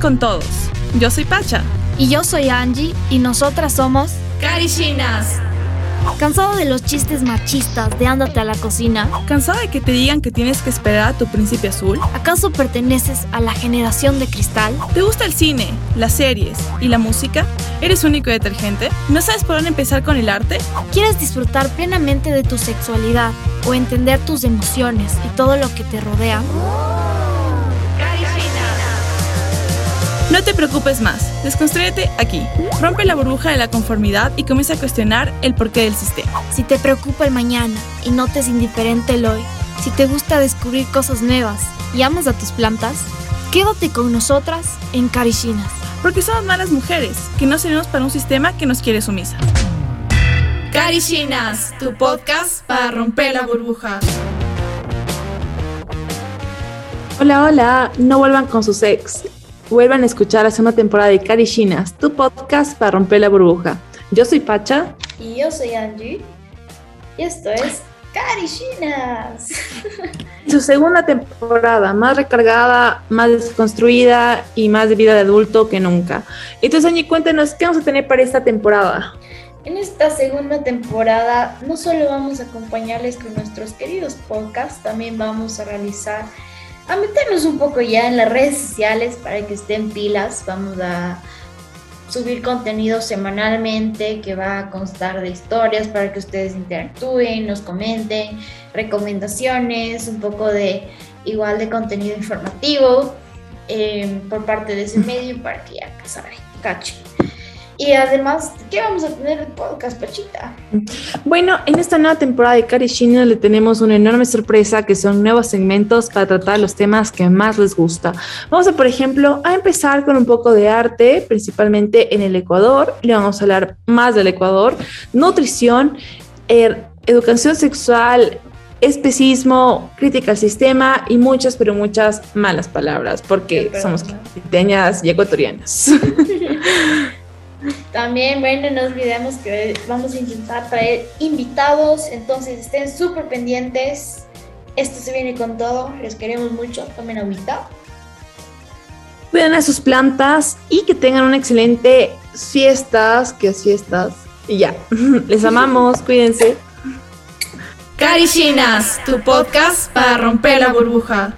Con todos. Yo soy Pacha. Y yo soy Angie y nosotras somos Carishinas. ¿Cansado de los chistes machistas de ándate a la cocina? ¿Cansado de que te digan que tienes que esperar a tu príncipe azul? ¿Acaso perteneces a la generación de cristal? ¿Te gusta el cine, las series y la música? ¿Eres único y detergente? ¿No sabes por dónde empezar con el arte? ¿Quieres disfrutar plenamente de tu sexualidad o entender tus emociones y todo lo que te rodea? No te preocupes más, desconstrúyete aquí. Rompe la burbuja de la conformidad y comienza a cuestionar el porqué del sistema. Si te preocupa el mañana y no te es indiferente el hoy, si te gusta descubrir cosas nuevas y amas a tus plantas, quédate con nosotras en Carishinas. Porque somos malas mujeres, que no seremos para un sistema que nos quiere sumisa. Carishinas, tu podcast para romper la burbuja. Hola, hola, no vuelvan con sus ex vuelvan a escuchar la segunda temporada de Carishinas, tu podcast para romper la burbuja. Yo soy Pacha. Y yo soy Angie. Y esto es Carishinas. Su segunda temporada, más recargada, más desconstruida y más de vida de adulto que nunca. Entonces, Angie, cuéntanos, ¿qué vamos a tener para esta temporada? En esta segunda temporada no solo vamos a acompañarles con nuestros queridos podcasts, también vamos a realizar a meternos un poco ya en las redes sociales para que estén pilas. Vamos a subir contenido semanalmente que va a constar de historias para que ustedes interactúen, nos comenten, recomendaciones, un poco de igual de contenido informativo eh, por parte de ese medio para que ya saben, cachen. Y además, ¿qué vamos a tener el podcast, Pachita? Bueno, en esta nueva temporada de Carishina le tenemos una enorme sorpresa que son nuevos segmentos para tratar los temas que más les gusta. Vamos a, por ejemplo, a empezar con un poco de arte, principalmente en el Ecuador. Le vamos a hablar más del Ecuador, nutrición, er, educación sexual, especismo, crítica al sistema y muchas, pero muchas malas palabras, porque somos quiteñas y ecuatorianas. También, bueno, no olvidemos que vamos a intentar traer invitados, entonces estén súper pendientes. Esto se viene con todo, les queremos mucho, tomen agüita. Cuiden a sus plantas y que tengan una excelente fiestas, que es fiestas. Y ya, les amamos, cuídense. Carishinas, tu podcast para romper la burbuja.